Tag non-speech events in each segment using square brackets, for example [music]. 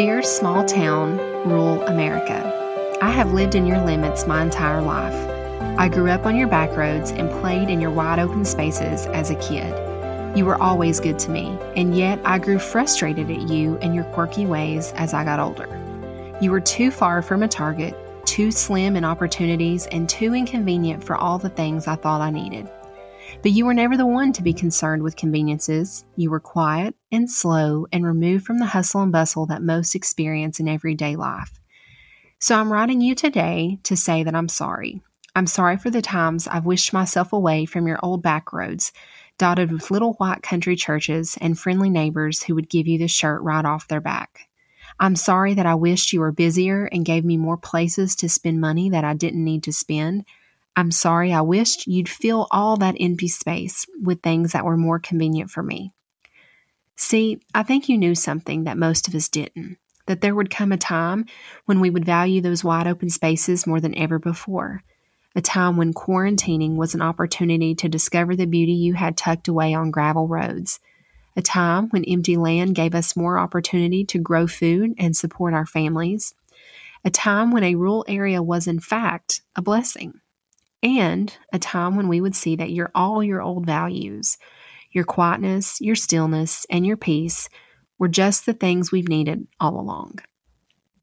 Dear small town, rural America, I have lived in your limits my entire life. I grew up on your back roads and played in your wide open spaces as a kid. You were always good to me, and yet I grew frustrated at you and your quirky ways as I got older. You were too far from a target, too slim in opportunities, and too inconvenient for all the things I thought I needed. But you were never the one to be concerned with conveniences. You were quiet and slow and removed from the hustle and bustle that most experience in everyday life. So I'm writing you today to say that I'm sorry. I'm sorry for the times I've wished myself away from your old back roads, dotted with little white country churches and friendly neighbors who would give you the shirt right off their back. I'm sorry that I wished you were busier and gave me more places to spend money that I didn't need to spend. I'm sorry I wished you'd fill all that empty space with things that were more convenient for me. See, I think you knew something that most of us didn't that there would come a time when we would value those wide open spaces more than ever before a time when quarantining was an opportunity to discover the beauty you had tucked away on gravel roads, a time when empty land gave us more opportunity to grow food and support our families, a time when a rural area was, in fact, a blessing, and a time when we would see that your all your old values, your quietness, your stillness, and your peace were just the things we've needed all along.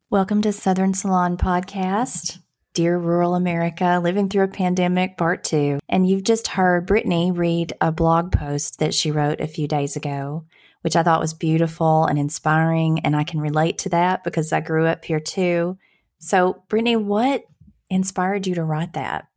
Welcome to Southern Salon Podcast. Dear Rural America, Living Through a Pandemic, Part 2. And you've just heard Brittany read a blog post that she wrote a few days ago, which I thought was beautiful and inspiring. And I can relate to that because I grew up here too. So, Brittany, what inspired you to write that?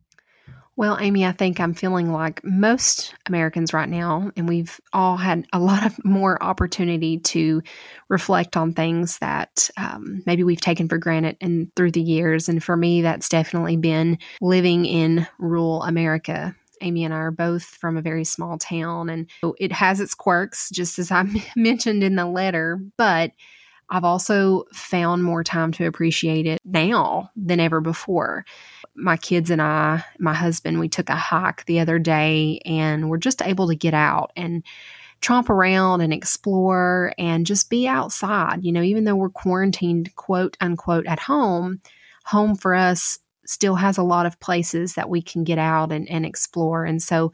Well, Amy, I think I'm feeling like most Americans right now, and we've all had a lot of more opportunity to reflect on things that um, maybe we've taken for granted and through the years. And for me, that's definitely been living in rural America. Amy and I are both from a very small town, and it has its quirks, just as I [laughs] mentioned in the letter, but I've also found more time to appreciate it now than ever before. My kids and I, my husband, we took a hike the other day and we're just able to get out and tromp around and explore and just be outside. You know, even though we're quarantined, quote unquote, at home, home for us still has a lot of places that we can get out and, and explore. And so,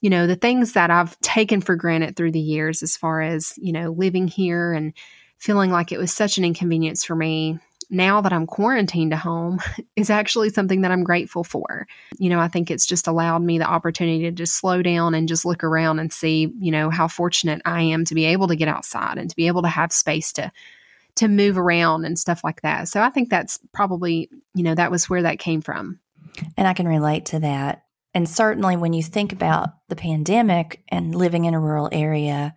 you know, the things that I've taken for granted through the years, as far as, you know, living here and feeling like it was such an inconvenience for me now that I'm quarantined to home [laughs] is actually something that I'm grateful for. You know, I think it's just allowed me the opportunity to just slow down and just look around and see, you know, how fortunate I am to be able to get outside and to be able to have space to to move around and stuff like that. So I think that's probably, you know, that was where that came from. And I can relate to that. And certainly when you think about the pandemic and living in a rural area,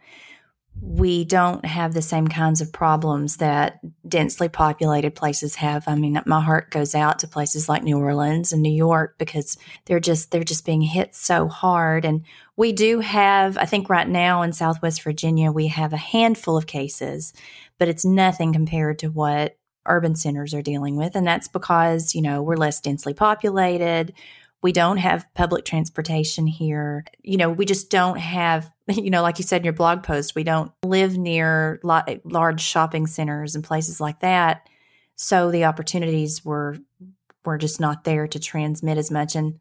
we don't have the same kinds of problems that densely populated places have. I mean, my heart goes out to places like New Orleans and New York because they're just they're just being hit so hard and we do have I think right now in Southwest Virginia we have a handful of cases, but it's nothing compared to what urban centers are dealing with and that's because, you know, we're less densely populated. We don't have public transportation here. You know, we just don't have, [laughs] you know, like you said in your blog post, we don't live near large shopping centers and places like that. So the opportunities were were just not there to transmit as much and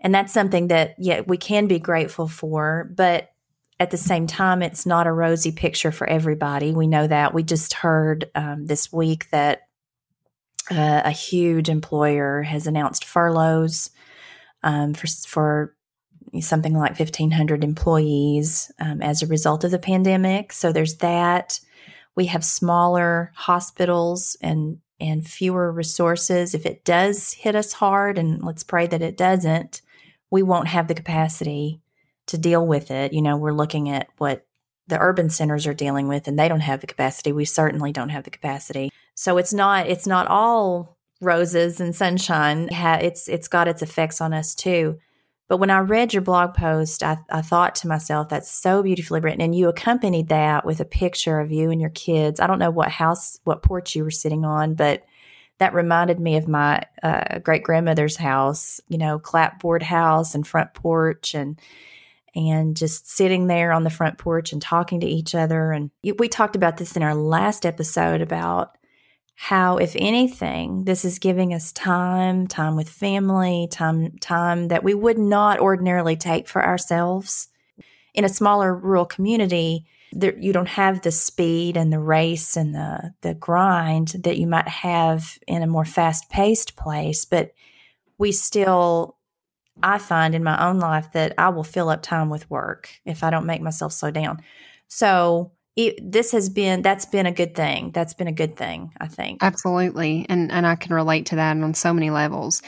and that's something that yeah we can be grateful for but at the same time it's not a rosy picture for everybody we know that we just heard um, this week that uh, a huge employer has announced furloughs um, for, for something like 1,500 employees um, as a result of the pandemic. So there's that. We have smaller hospitals and and fewer resources. If it does hit us hard, and let's pray that it doesn't, we won't have the capacity to deal with it. You know, we're looking at what the urban centers are dealing with, and they don't have the capacity. We certainly don't have the capacity. So it's not it's not all roses and sunshine. It's it's got its effects on us too. But when i read your blog post I, I thought to myself that's so beautifully written and you accompanied that with a picture of you and your kids. I don't know what house what porch you were sitting on but that reminded me of my uh, great grandmother's house you know clapboard house and front porch and and just sitting there on the front porch and talking to each other. And we talked about this in our last episode about how, if anything, this is giving us time, time with family, time, time that we would not ordinarily take for ourselves. In a smaller rural community, there, you don't have the speed and the race and the the grind that you might have in a more fast paced place, but we still I find in my own life that I will fill up time with work if I don't make myself slow down. So it, this has been that's been a good thing. That's been a good thing, I think. Absolutely, and and I can relate to that on so many levels.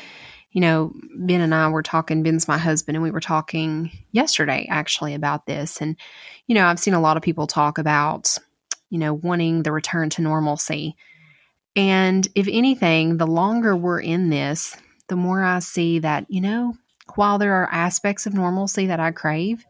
You know, Ben and I were talking. Ben's my husband, and we were talking yesterday actually about this. And you know, I've seen a lot of people talk about you know wanting the return to normalcy. And if anything, the longer we're in this, the more I see that you know while there are aspects of normalcy that I crave,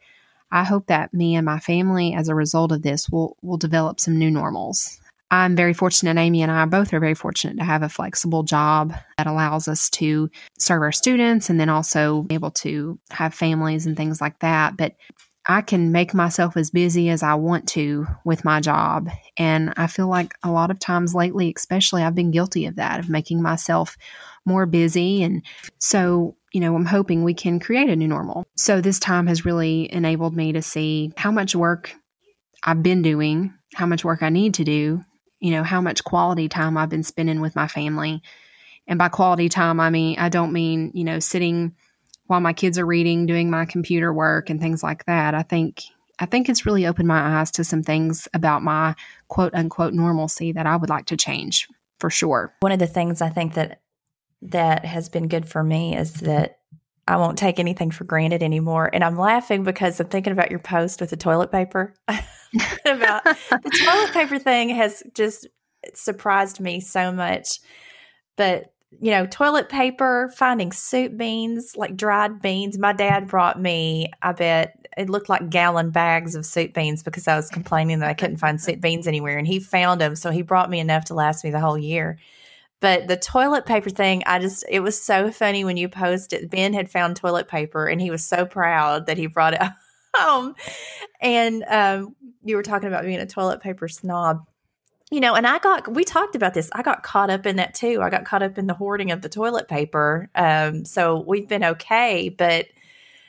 I hope that me and my family, as a result of this, will will develop some new normals. I'm very fortunate, Amy and I both are very fortunate to have a flexible job that allows us to serve our students and then also able to have families and things like that. But I can make myself as busy as I want to with my job. And I feel like a lot of times lately, especially, I've been guilty of that, of making myself more busy. And so you know, I'm hoping we can create a new normal. So this time has really enabled me to see how much work I've been doing, how much work I need to do, you know, how much quality time I've been spending with my family. And by quality time, I mean, I don't mean, you know, sitting while my kids are reading, doing my computer work and things like that. I think I think it's really opened my eyes to some things about my quote unquote normalcy that I would like to change for sure. One of the things I think that that has been good for me is that I won't take anything for granted anymore. And I'm laughing because I'm thinking about your post with the toilet paper. [laughs] about the toilet paper thing has just surprised me so much. But you know, toilet paper, finding soup beans, like dried beans. My dad brought me, I bet it looked like gallon bags of soup beans because I was complaining that I couldn't find soup beans anywhere. And he found them. So he brought me enough to last me the whole year. But the toilet paper thing, I just, it was so funny when you posted. Ben had found toilet paper and he was so proud that he brought it [laughs] home. And um, you were talking about being a toilet paper snob. You know, and I got, we talked about this. I got caught up in that too. I got caught up in the hoarding of the toilet paper. Um, so we've been okay. But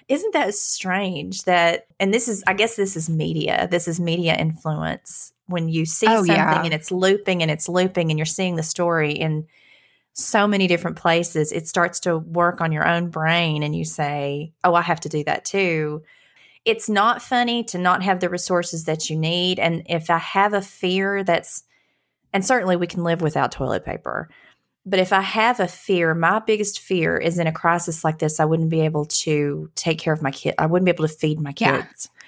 isn't that strange that, and this is, I guess this is media, this is media influence when you see oh, something yeah. and it's looping and it's looping and you're seeing the story in so many different places, it starts to work on your own brain and you say, Oh, I have to do that too. It's not funny to not have the resources that you need. And if I have a fear that's, and certainly we can live without toilet paper, but if I have a fear, my biggest fear is in a crisis like this, I wouldn't be able to take care of my kid. I wouldn't be able to feed my kids. Yeah.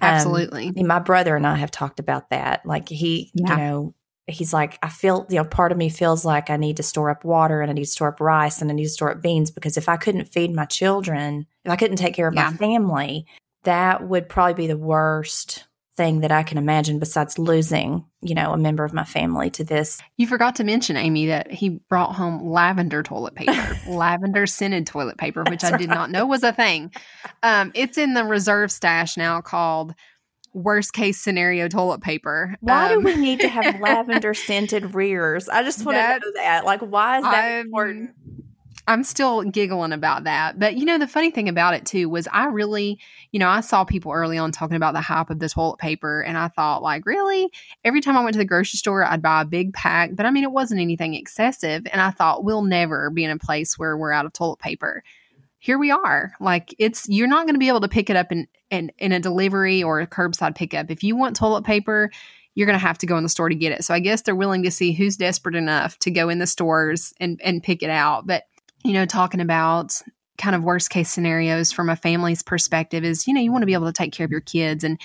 Absolutely. Um, my brother and I have talked about that. Like he, yeah. you know, he's like, I feel, you know, part of me feels like I need to store up water and I need to store up rice and I need to store up beans because if I couldn't feed my children, if I couldn't take care of yeah. my family, that would probably be the worst thing that I can imagine besides losing, you know, a member of my family to this. You forgot to mention, Amy, that he brought home lavender toilet paper, [laughs] lavender scented toilet paper, which That's I did right. not know was a thing. Um, it's in the reserve stash now called worst case scenario toilet paper. Why um, do we need to have [laughs] lavender scented rears? I just want to know that. Like, why is that I'm, important? I'm still giggling about that. But you know, the funny thing about it too was I really, you know, I saw people early on talking about the hype of the toilet paper, and I thought, like, really? Every time I went to the grocery store, I'd buy a big pack, but I mean, it wasn't anything excessive. And I thought, we'll never be in a place where we're out of toilet paper. Here we are. Like, it's, you're not going to be able to pick it up in, in, in a delivery or a curbside pickup. If you want toilet paper, you're going to have to go in the store to get it. So I guess they're willing to see who's desperate enough to go in the stores and, and pick it out. But you know, talking about kind of worst case scenarios from a family's perspective is you know you want to be able to take care of your kids. And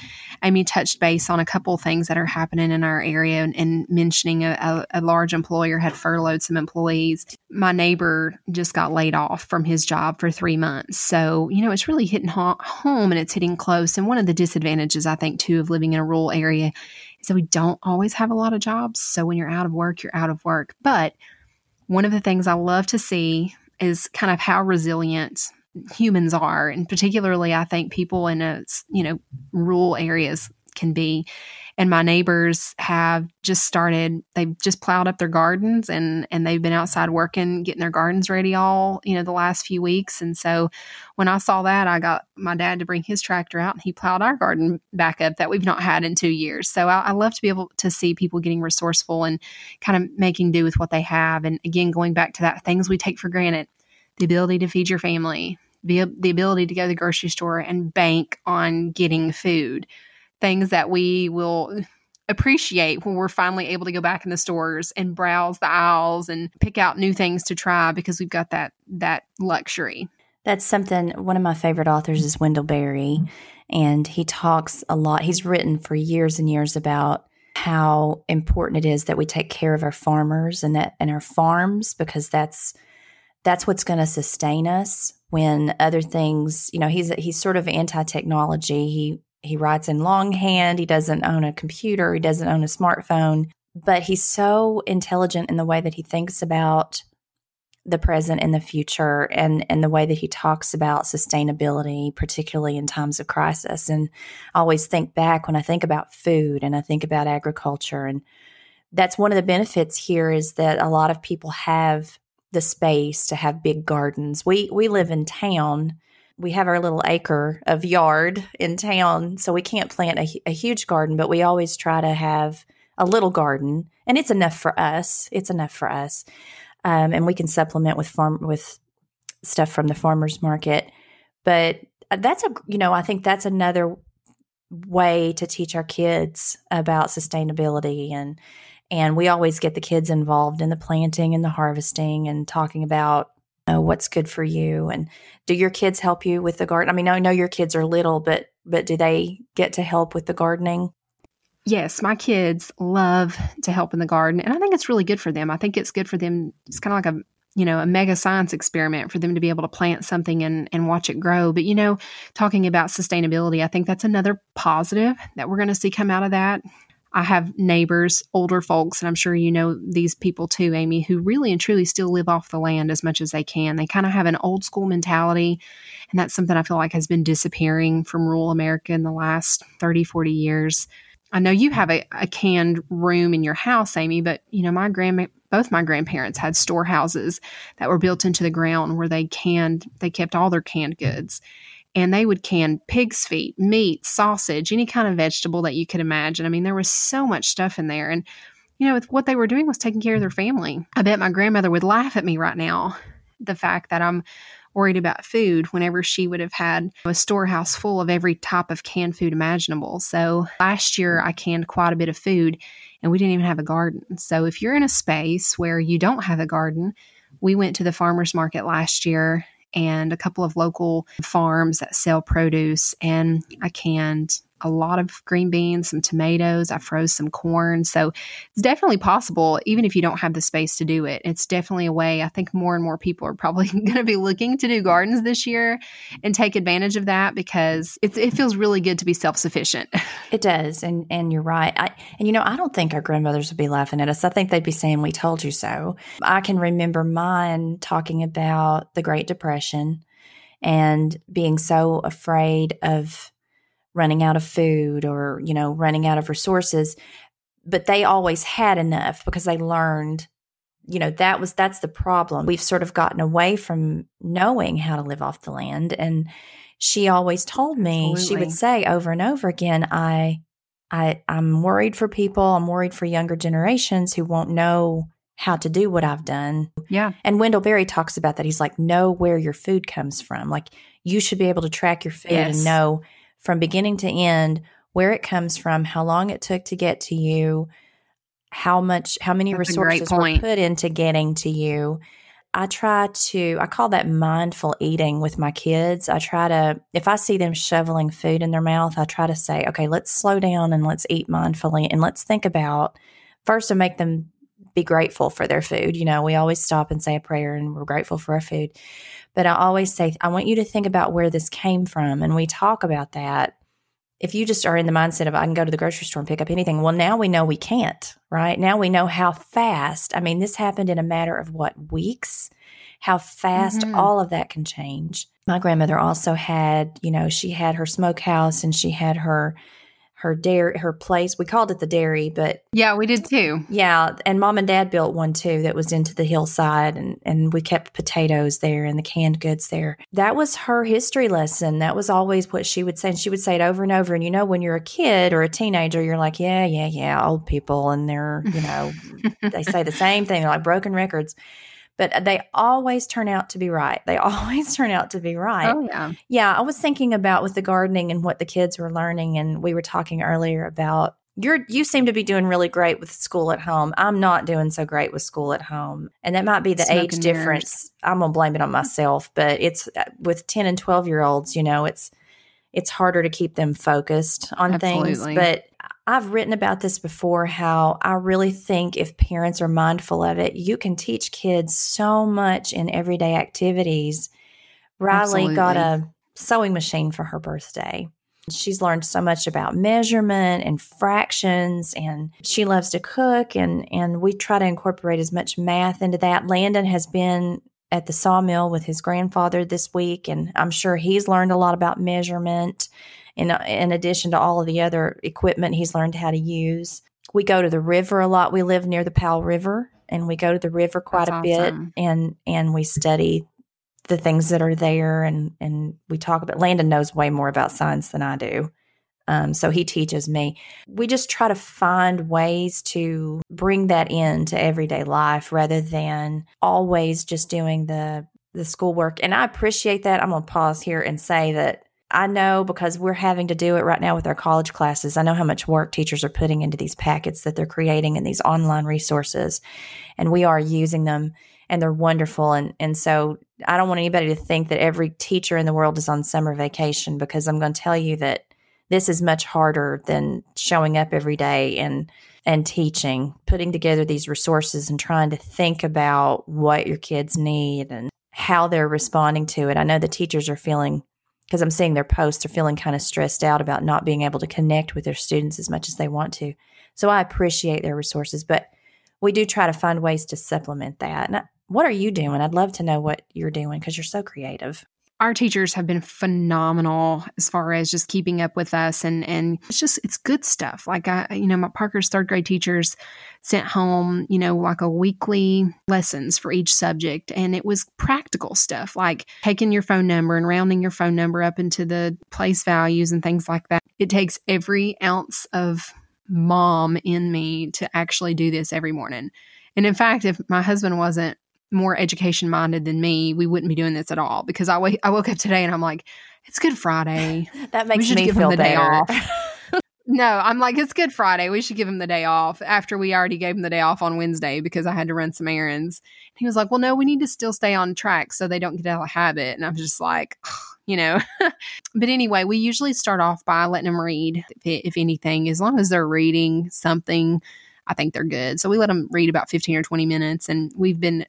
amy touched base on a couple things that are happening in our area and, and mentioning a, a, a, large employer had furloughed some employees. My neighbor just got laid off from his job for three months. So you know it's really hitting ho- home and it's hitting close. And one of the disadvantages i think too of living in a rural area is that we don't always have a lot of jobs. So when you're out of work you're out of work. But one of the things I love to see is kind of how resilient humans are, and particularly I think people in a you know rural areas can be. And my neighbors have just started they've just plowed up their gardens and and they've been outside working getting their gardens ready all you know the last few weeks. And so when i saw that i got my dad to bring his tractor out and he plowed our garden back up that we've not had in two years. So i, I love to be able to see people getting resourceful and kind of making do with what they have. And again going back to that things we take for granted the ability to feed your family the, the ability to go to the grocery store and bank on getting food things that we will appreciate when we're finally able to go back in the stores and browse the aisles and pick out new things to try because we've got that that luxury. That's something one of my favorite authors is Wendell Berry mm-hmm. and he talks a lot. He's written for years and years about how important it is that we take care of our farmers and that and our farms because that's that's what's going to sustain us when other things, you know, he's he's sort of anti-technology. He he writes in longhand. He doesn't own a computer. He doesn't own a smartphone. But he's so intelligent in the way that he thinks about the present and the future and, and the way that he talks about sustainability, particularly in times of crisis. And I always think back when I think about food and I think about agriculture. And that's one of the benefits here is that a lot of people have the space to have big gardens. We we live in town we have our little acre of yard in town, so we can't plant a, a, huge garden, but we always try to have a little garden, and it's enough for us. It's enough for us, um, and we can supplement with farm with stuff from the farmers market. But uh, that's a you know I think that's another way to teach our kids about sustainability and and we always get the kids involved in the planting and the harvesting and talking about uh, what's good for you. And do your kids help you with the garden? I mean i know your kids are little but but do they get to help with the gardening? Yes my kids love to help in the garden and i think it's really good for them. I think it's good for them. It's kind of like a you know a mega science experiment for them to be able to plant something and and watch it grow. But you know talking about sustainability i think that's another positive that we're going to see come out of that I have neighbors, older folks, and I'm sure you know these people too, Amy, who really and truly still live off the land as much as they can. They kind of have an old school mentality, and that's something I feel like has been disappearing from rural America in the last 30, 40 years. I know you have a, a canned room in your house, Amy, but you know, my grand both my grandparents had storehouses that were built into the ground where they canned they kept all their canned goods and they would can pig's feet, meat, sausage, any kind of vegetable that you could imagine. I mean, there was so much stuff in there. And, you know, what they were doing was taking care of their family. I bet my grandmother would laugh at me right now, the fact that I'm worried about food whenever she would have had a storehouse full of every type of canned food imaginable. So last year I canned quite a bit of food and we didn't even have a garden. So if you're in a space where you don't have a garden, we went to the farmers market last year and a couple of local farms that sell produce. And I canned a lot of green beans, some tomatoes. I froze some corn. So it's definitely possible, even if you don't have the space to do it. It's definitely a way. I think more and more people are probably [laughs] going to be looking to do gardens this year and take advantage of that because it, it feels really good to be self sufficient. [laughs] It does. And, and you're right. I, and, you know, I don't think our grandmothers would be laughing at us. I think they'd be saying, We told you so. I can remember mine talking about the Great Depression and being so afraid of running out of food or, you know, running out of resources. But they always had enough because they learned, you know, that was that's the problem. We've sort of gotten away from knowing how to live off the land. And she always told me, Absolutely. she would say over and over again, I I I'm worried for people, I'm worried for younger generations who won't know how to do what I've done. Yeah. And Wendell Berry talks about that. He's like, know where your food comes from. Like you should be able to track your food yes. and know from beginning to end where it comes from, how long it took to get to you, how much, how many That's resources were put into getting to you. I try to, I call that mindful eating with my kids. I try to, if I see them shoveling food in their mouth, I try to say, okay, let's slow down and let's eat mindfully and let's think about first to make them be grateful for their food. You know, we always stop and say a prayer and we're grateful for our food. But I always say, I want you to think about where this came from. And we talk about that. If you just are in the mindset of, I can go to the grocery store and pick up anything, well, now we know we can't, right? Now we know how fast. I mean, this happened in a matter of what, weeks? how fast mm-hmm. all of that can change. My grandmother also had, you know, she had her smokehouse and she had her her dairy her place. We called it the dairy but yeah we did too. Yeah and mom and dad built one too that was into the hillside and and we kept potatoes there and the canned goods there. That was her history lesson. That was always what she would say and she would say it over and over. And you know when you're a kid or a teenager you're like yeah yeah yeah old people and they're you know [laughs] they say the same thing they're like broken records but they always turn out to be right. They [laughs] always turn out to be right. Oh, yeah. Yeah. I was thinking about with the gardening and what the kids were learning. And we were talking earlier about you're you seem to be doing really great with school at home. I'm not doing so great with school at home. And that might be the age difference. I'm going to blame it on myself, but it's uh, with 10 and 12 year olds, you know, it's it's harder to keep them focused on Absolutely. things, but I've written about this before how I really think if parents are mindful of it, you can teach kids so much in everyday activities. Riley Absolutely. got a sewing machine for her birthday. She's learned so much about measurement and fractions and she loves to cook and and we try to incorporate as much math into that. Landon has been at the sawmill with his grandfather this week and I'm sure he's learned a lot about measurement in, in addition to all of the other equipment he's learned how to use. We go to the river a lot. We live near the Powell River and we go to the river quite That's a awesome. bit and and we study the things that are there and and we talk about Landon knows way more about science than I do. Um, so he teaches me. We just try to find ways to bring that into everyday life rather than always just doing the the schoolwork. And I appreciate that. I'm gonna pause here and say that I know because we're having to do it right now with our college classes. I know how much work teachers are putting into these packets that they're creating and these online resources, and we are using them and they're wonderful. And, and so I don't want anybody to think that every teacher in the world is on summer vacation because I'm going to tell you that this is much harder than showing up every day and and teaching, putting together these resources and trying to think about what your kids need and how they're responding to it. I know the teachers are feeling because I'm seeing their posts are feeling kind of stressed out about not being able to connect with their students as much as they want to. So I appreciate their resources, but we do try to find ways to supplement that. And I, what are you doing? I'd love to know what you're doing because you're so creative our teachers have been phenomenal as far as just keeping up with us and and it's just it's good stuff. Like i you know my parker's third grade teachers sent home you know like a weekly lessons for each subject and it was practical stuff like taking your phone number and rounding your phone number up into the place values and things like that. It takes every ounce of mom in me to actually do this every morning. And in fact if my husband wasn't more education minded than me, we wouldn't be doing this at all. Because I, w- I woke up today and I'm like, it's Good Friday. [laughs] that makes me feel the better. day off. [laughs] no, I'm like, it's Good Friday. We should give him the day off after we already gave him the day off on Wednesday because I had to run some errands. He was like, well, no, we need to still stay on track so they don't get out of habit. And I'm just like, you know. [laughs] but anyway, we usually start off by letting them read, if, if anything, as long as they're reading something I think they're good. So we let them read about 15 or 20 minutes. And we've been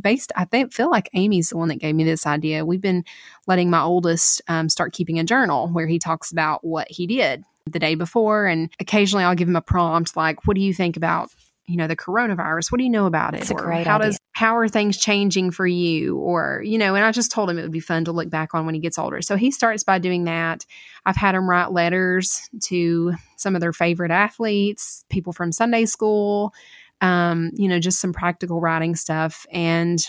based, I think, feel like Amy's the one that gave me this idea. We've been letting my oldest um, start keeping a journal where he talks about what he did the day before. And occasionally I'll give him a prompt like, what do you think about you know the coronavirus what do you know about it? It's a great how idea. does how are things changing for you? Or you know and i just told him it would be fun to look back on when he gets older. So he starts by doing that. I've had him write letters to some of their favorite athletes people from sunday school um, you know just some practical writing stuff. And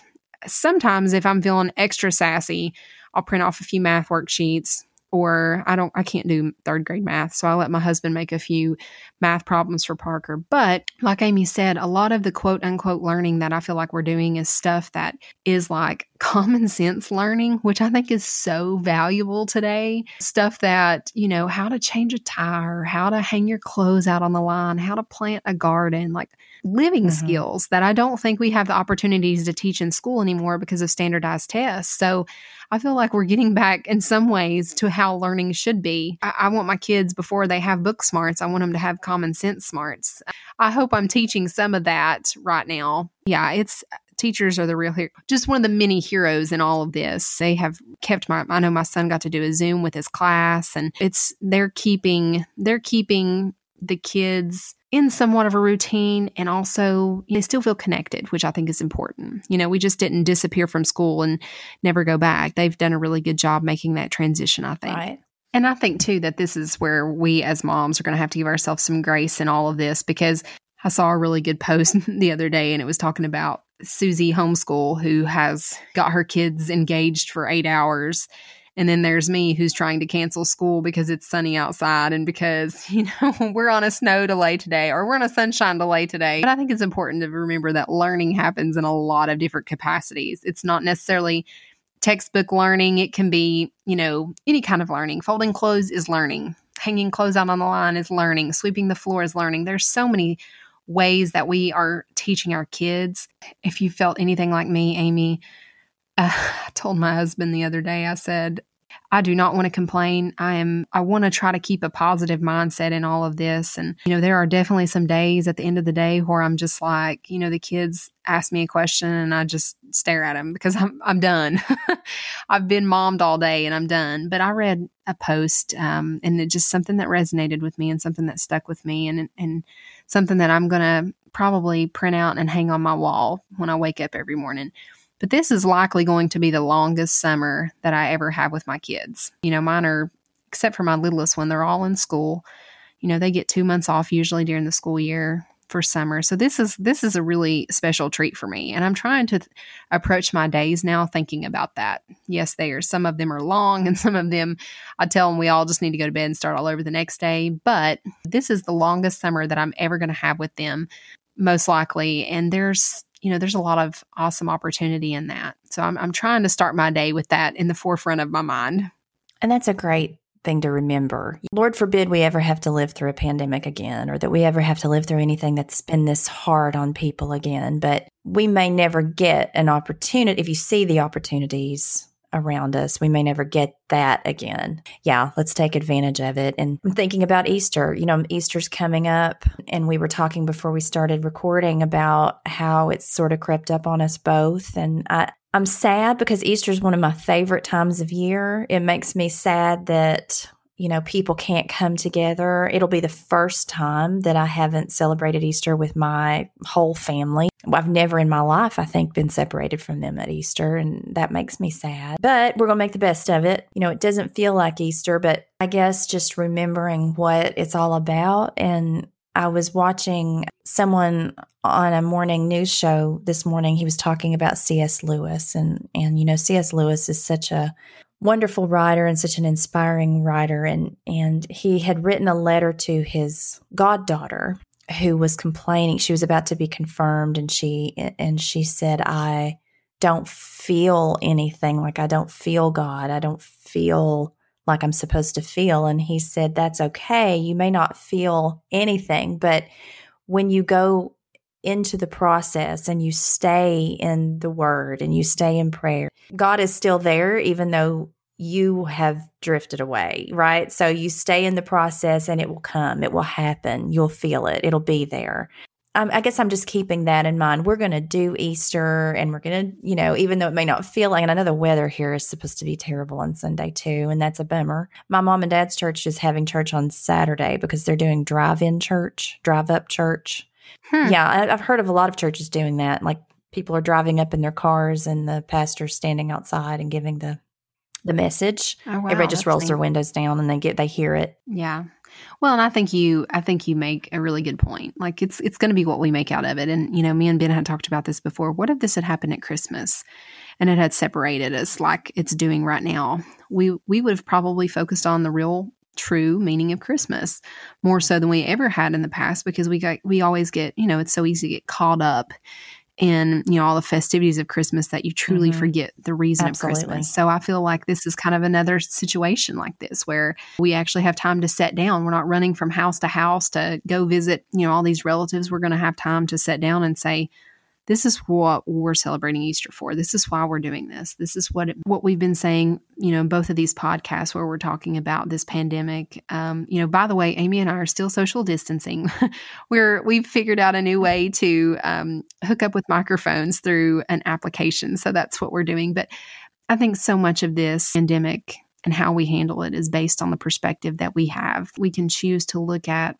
sometimes if i'm feeling extra sassy i'll print off a few math worksheets or I don't I can't do third grade math, so I let my husband make a few math problems for Parker. But like Amy said, a lot of the quote unquote learning that I feel like we're doing is stuff that is like [laughs] common sense learning, which I think is so valuable today. Stuff that, you know, how to change a tire, how to hang your clothes out on the line, how to plant a garden, like living mm-hmm. skills that I don't think we have the opportunities to teach in school anymore because of standardized tests. So I feel like we're getting back in some ways to how learning should be. I, I, want my kids before they have book smarts, I want them to have common sense smarts. I hope I'm teaching some of that right now. Yeah, it's teachers are the real hero. Just one of the many heroes in all of this. They have kept my I know my son got to do a Zoom with his class and it's they're keeping they're keeping the kids in somewhat of a routine and also they still feel connected, which I think is important. You know, we just didn't disappear from school and never go back. They've done a really good job making that transition, I think. Right. And I think too that this is where we as moms are going to have to give ourselves some grace in all of this because I saw a really good post [laughs] the other day and it was talking about Susie Homeschool who has got her kids engaged for eight hours and then there's me who's trying to cancel school because it's sunny outside and because, [laughs] you know, we're on a snow delay today or we're on a sunshine delay today. But I think it's important to remember that learning happens in a lot of different capacities. It's not necessarily textbook learning, it can be, you know, any kind of learning. Folding clothes is learning, hanging clothes out on the line is learning, sweeping the floor is learning. There's so many ways that we are teaching our kids. If you felt anything like me, Amy, [sighs] I told my husband the other day, I said, I do not want to complain. I am, I want to try to keep a positive mindset in all of this. And, you know, there are definitely some days at the end of the day where I'm just like, you know, the kids ask me a question and I just stare at them because I'm, I'm done. [laughs] I've been mommed all day and I'm done. But I read a post um, and it just something that resonated with me and something that stuck with me and, and something that I'm going to probably print out and hang on my wall when I wake up every morning but this is likely going to be the longest summer that I ever have with my kids. You know, mine are, except for my littlest one, they're all in school. You know, they get two months off usually during the school year for summer. So this is this is a really special treat for me. And I'm trying to th- approach my days now thinking about that. Yes, they are some of them are long [laughs] and some of them I tell them we all just need to go to bed and start all over the next day, but this is the longest summer that I'm ever going to have with them most likely and there's you know, there's a lot of awesome opportunity in that. So I'm, I'm trying to start my day with that in the forefront of my mind. And that's a great thing to remember. Lord forbid we ever have to live through a pandemic again or that we ever have to live through anything that's been this hard on people again. But we may never get an opportunity. If you see the opportunities around us. We may never get that again. Yeah, let's take advantage of it. And I'm thinking about Easter. You know, Easter's coming up, and we were talking before we started recording about how it's sort of crept up on us both. And I, I'm sad because Easter is one of my favorite times of year. It makes me sad that you know, people can't come together. It'll be the first time that I haven't celebrated Easter with my whole family. I've never in my life, I think, been separated from them at Easter, and that makes me sad. But we're going to make the best of it. You know, it doesn't feel like Easter, but I guess just remembering what it's all about. And I was watching someone on a morning news show this morning. He was talking about C.S. Lewis, and and you know, C.S. Lewis is such a wonderful writer and such an inspiring writer. And and he had written a letter to his goddaughter who was complaining. She was about to be confirmed and she and she said I don't feel anything. Like I don't feel God. I don't feel like I'm supposed to feel. And he said that's okay. You may not feel anything but when you go into the process and you stay in the word and you stay in prayer. God is still there, even though you have drifted away, right? So you stay in the process and it will come, it will happen, you'll feel it, it'll be there. Um, I guess I'm just keeping that in mind. We're going to do Easter and we're going to, you know, even though it may not feel like, and I know the weather here is supposed to be terrible on Sunday too, and that's a bummer. My mom and dad's church is having church on Saturday because they're doing drive in church, drive up church. Hmm. Yeah, I've heard of a lot of churches doing that. Like people are driving up in their cars and the pastor's standing outside and giving the the message. Oh, wow, Everybody just rolls neat. their windows down and they get they hear it. Yeah. Well, and I think you I think you make a really good point. Like it's it's going to be what we make out of it. And you know, me and Ben had talked about this before. What if this had happened at Christmas and it had separated us like it's doing right now? We we would have probably focused on the real true meaning of Christmas more so than we ever had in the past because we got we always get, you know, it's so easy to get caught up in you know all the festivities of christmas that you truly mm-hmm. forget the reason Absolutely. of christmas so i feel like this is kind of another situation like this where we actually have time to set down we're not running from house to house to go visit you know all these relatives we're going to have time to sit down and say this is what we're celebrating Easter for. This is why we're doing this. This is what what we've been saying, you know, both of these podcasts where we're talking about this pandemic. Um, you know, by the way, Amy and I are still social distancing. [laughs] we're we've figured out a new way to um, hook up with microphones through an application, so that's what we're doing. But I think so much of this pandemic and how we handle it is based on the perspective that we have. We can choose to look at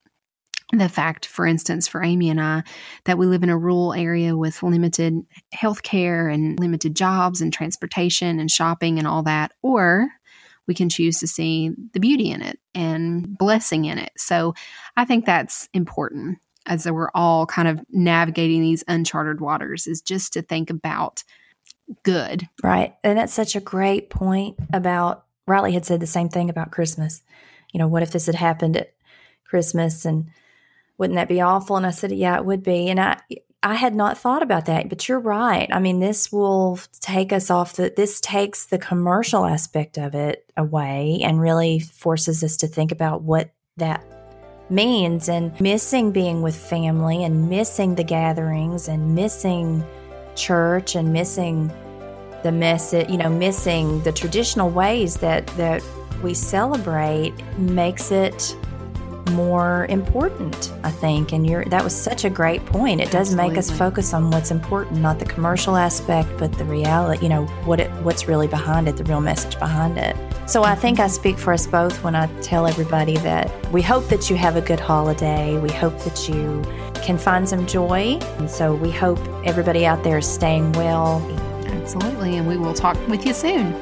the fact, for instance, for Amy and I, that we live in a rural area with limited health care and limited jobs and transportation and shopping and all that, or we can choose to see the beauty in it and blessing in it. So I think that's important as we're all kind of navigating these uncharted waters, is just to think about good. Right. And that's such a great point about Riley had said the same thing about Christmas. You know, what if this had happened at Christmas and wouldn't that be awful? And I said, yeah, it would be. And I, I had not thought about that, but you're right. I mean, this will take us off the, this takes the commercial aspect of it away and really forces us to think about what that means and missing being with family and missing the gatherings and missing church and missing the message, you know, missing the traditional ways that, that we celebrate makes it more important, I think. And you're that was such a great point. It does Absolutely. make us focus on what's important, not the commercial aspect, but the reality, you know, what it what's really behind it, the real message behind it. So I think I speak for us both when I tell everybody that we hope that you have a good holiday. We hope that you can find some joy. And so we hope everybody out there is staying well. Absolutely. And we will talk with you soon.